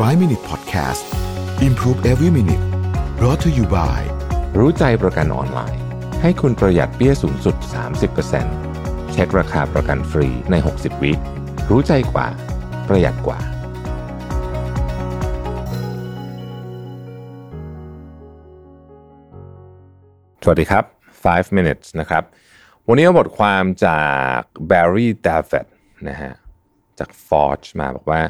5 Minute Podcast Improve Every Minute brought to you by รู้ใจประกันออนไลน์ ให้คุณประหยัดเปี้ยสูงสุด 30%เช็คราคาประกันฟรีใน 60 วิรู้ใจกว่า ประหยัดกว่า สวัสดีครับ 5 minutes นะครับ วันนี้เอาบทความจาก Barry David นะฮะ จาก Forge มาบอกว่า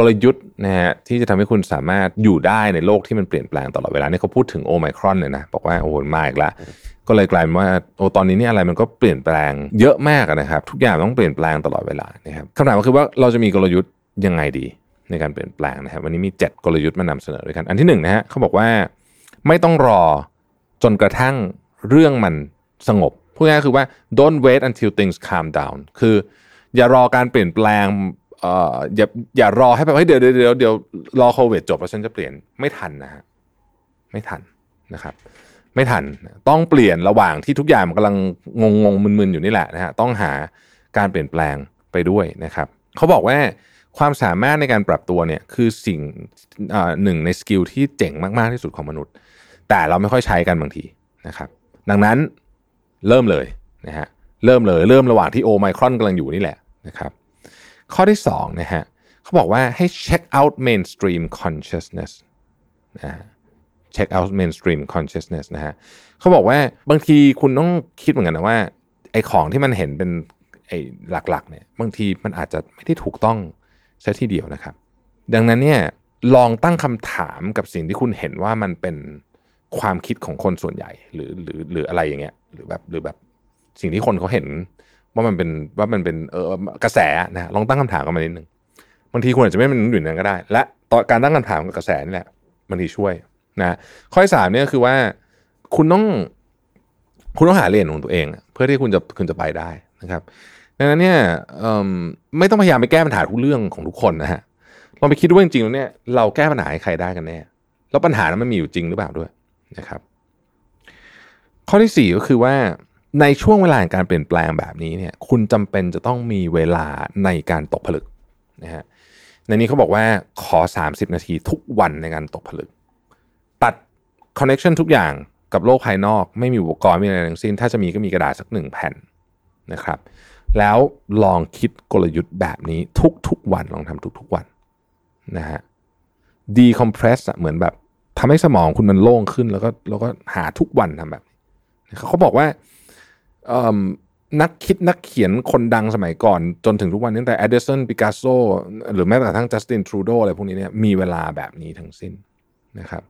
กลยุทธ์นะฮะที่จะทำให้คุณสามารถอยู่ได้ในโลกที่มันเปลี่ยนแปลงตลอดเวลานี่เขาพูดถึงโอไมครอนเลยนะบอกว่าโอ้โหมาอีกแล้วก็เลยกลายเป็นว่าโอ้ตอนนี้นี่อะไรมันก็เปลี่ยนแปลงเยอะมากนะครับ ทุกอย่างต้องเปลี่ยนแปลงตลอดเวลานะครับคำถามก็คือว่าเราจะมีกลยุทธ์ยังไงดีในการเปลี่ยนแปลงนะครับวันนี้มี 7 กลยุทธ์มานำเสนอด้วยกัน อันที่หนึ่งนะฮะเขาบอกว่าไม่ต้องรอจนกระทั่งเรื่องมันสงบพูดง่ายๆคือว่า don't wait until things calm down คืออย่ารอการเปลี่ยนแปลง อย่าอย่ารอให้แบบเดี๋ยวเดี๋ยวเดี๋ยวรอโควิดจบแล้วฉันจะเปลี่ยนไม่ทันนะฮะไม่ทันนะครับ ไม่ทันต้องเปลี่ยนระหว่างที่ทุกอย่างมันกำลังงงงมึนๆอยู่นี่แหละนะฮะต้องหาการเปลี่ยนแปลงไปด้วยนะครับเขาบอกว่าความสามารถในการปรับตัวเนี่ยคือสิ่งหนึ่งในสกิลที่เจ๋งมาก ๆ ที่สุดของมนุษย์ แต่เราไม่ค่อยใช้กันบางทีนะครับ ดังนั้นเริ่มเลยนะฮะเริ่มเลยเริ่มระหว่างที่โอไมครอนกำลังอยู่นี่แหละนะครับ ข้อที่สองนะฮะเขาบอกว่าให้ check out mainstream consciousness นะฮะ check out mainstream consciousness นะฮะเขาบอกว่าบางทีคุณต้องคิดเหมือนกันนะว่าไอ้ของที่มันเห็นเป็นไอ้หลักๆเนี่ยบางทีมันอาจจะไม่ได้ถูกต้องซะทีเดียวนะครับ ดังนั้นเนี่ยลองตั้งคำถามกับสิ่งที่คุณเห็นว่ามันเป็นความคิดของคนส่วนใหญ่หรือหรือหรืออะไรอย่างเงี้ยหรือแบบหรือแบบสิ่งที่คนเขาเห็น ว่ามันเป็นว่ามันเป็นเออกระแสนะฮะลองตั้งคำถามกันมานิดนึงบางทีคุณอาจจะไม่เป็นอยู่นั้นก็ได้ และต่อการตั้งคำถามกับกระแสนี่แหละบางทีช่วยนะข้อที่สามเนี่ยคือว่าคุณต้องคุณต้องหาเลนของตัวเอง เพื่อที่คุณจะคุณจะไปได้นะครับดังนั้นเนี่ยไม่ต้องพยายามไปแก้ปัญหาทุกเรื่องของทุกคนนะฮะลองไปคิดดูว่าจริงๆแล้วเนี่ยเราแก้ปัญหาให้ใครได้กันแน่แล้วปัญหานั้นมันมีอยู่จริงหรือเปล่าด้วยนะครับ ข้อที่สี่ก็คือว่า ในช่วงเวลาการเปลี่ยนแปลงแบบนี้เนี่ยคุณจำเป็นจะต้องมีเวลาในการตกผลึกนะฮะในนี้เขาบอกว่าขอ 30 นาทีทุกวันในการตกผลึก ตัดคอนเน็ชันทุกอย่างกับโลกภายนอก ไม่มีอุปกรณ์ไม่มีอะไรทั้งสิ้น ถ้าจะมีก็มีกระดาษสักหนึ่งแผ่นนะครับ แล้วลองคิดกลยุทธ์แบบนี้ทุกๆวันลองทำทุกๆวันนะฮะดีคอมเพรสเหมือนแบบทำให้สมองคุณมันโล่งขึ้นแล้วก็แล้วก็หาทุกวันทำแบบเขาบอกว่า นักคิดนักเขียนคนดังสมัยก่อน จนถึงทุกวันนี้แต่ Edison Picasso หรือแม้แต่ทั่ง Justin Trudeau อะไรพวกนี้เนี่ยมีเวลาแบบนี้ทั้งสิ้นนะครับ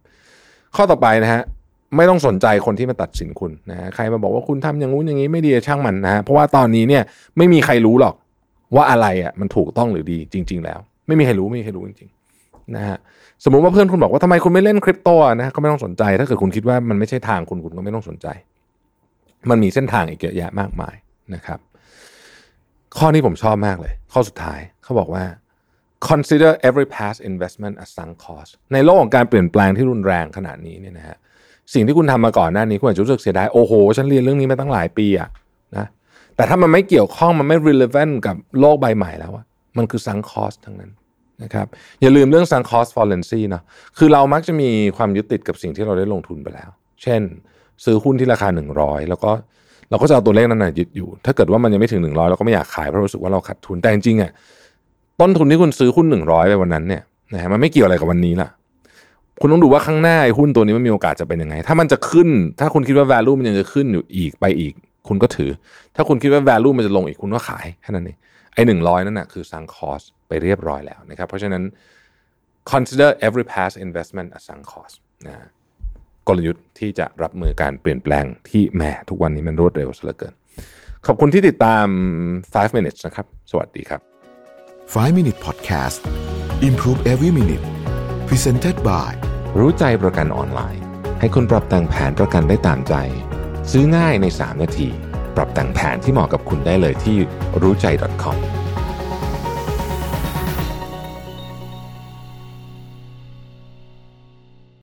ข้อต่อไปนะฮะไม่ต้องสนใจคนที่มาตัดสินคุณนะฮะใครมาบอกว่าคุณทำอย่างงู้นอย่างนี้ไม่ดีช่างมันนะฮะเพราะว่าตอนนี้เนี่ยไม่มีใครรู้หรอกว่าอะไรอะมันถูกต้องหรือดีจริง ๆ แล้ว ไม่มีใครรู้ไม่มีใครรู้จริงๆนะฮะสมมุติว่าเพื่อนคุณบอกว่าทำไมคุณไม่เล่นคริปโตนะก็ไม่ต้องสนใจ ถ้าเกิดคุณคิดว่ามันไม่ใช่ทางคุณคุณก็ไม่ต้องสนใจ มันมีเส้นทางอีกเยอะแยะมากมายนะครับ ข้อนี้ผมชอบมากเลย ข้อสุดท้ายเขาบอกว่า consider every past investment a sunk cost ในโลกของการเปลี่ยนแปลงที่รุนแรงขนาดนี้เนี่ยนะฮะสิ่งที่คุณทำมาก่อนหน้านี้คุณอาจจะรู้สึกเสียดายโอ้โห ฉันเรียนเรื่องนี้มาตั้งหลายปีอะนะแต่ถ้ามันไม่เกี่ยวข้องมันไม่ relevant กับโลกใบใหม่แล้วอะมันคือ sunk cost ทั้งนั้นนะครับอย่าลืมเรื่อง sunk cost fallacy เนาะคือเรามักจะมีความยึดติดกับสิ่งที่เราได้ลงทุนไปแล้ว เช่น ซื้อหุ้นที่ราคา 100 แล้วก็เราก็จะเอาตัวเลขนั้นนะยึดอยู่ ถ้าเกิดว่ามันยังไม่ถึง 100 เราก็ไม่อยากขายเพราะรู้สึกว่าเราขาดทุนแต่จริงๆอะต้นทุนที่คุณซื้อหุ้น 100 ไปวันนั้นเนี่ยนะฮะมันไม่เกี่ยวอะไรกับวันนี้ล่ะ คุณต้องดูว่าข้างหน้าหุ้นตัวนี้มันมีโอกาสจะเป็นยังไง ถ้ามันจะขึ้น ถ้าคุณคิดว่า value มันยังจะขึ้นอยู่อีกไปอีก คุณก็ถือ ถ้าคุณคิดว่า value มันจะลงอีกคุณก็ขายแค่นั้นเองไอ้หนึ่งร้อยนั่นนะคือ sunk cost ไปเรียบร้อยแล้วนะครับเพราะฉะนั้น consider every past investment a sunk cost นะ กลยุทธ์ที่จะรับมือการเปลี่ยนแปลงที่แหมทุกวันนี้มันรวดเร็วซะเหลือเกิน ขอบคุณที่ติดตาม 5 minutes นะครับ สวัสดีครับ 5 Minute Podcast Improve Every Minute Presented by รู้ใจประกันออนไลน์ ให้คุณปรับแต่งแผนประกันได้ตามใจ ซื้อง่ายใน 3 นาที ปรับแต่งแผนที่เหมาะกับคุณได้เลยที่รู้ใจ .com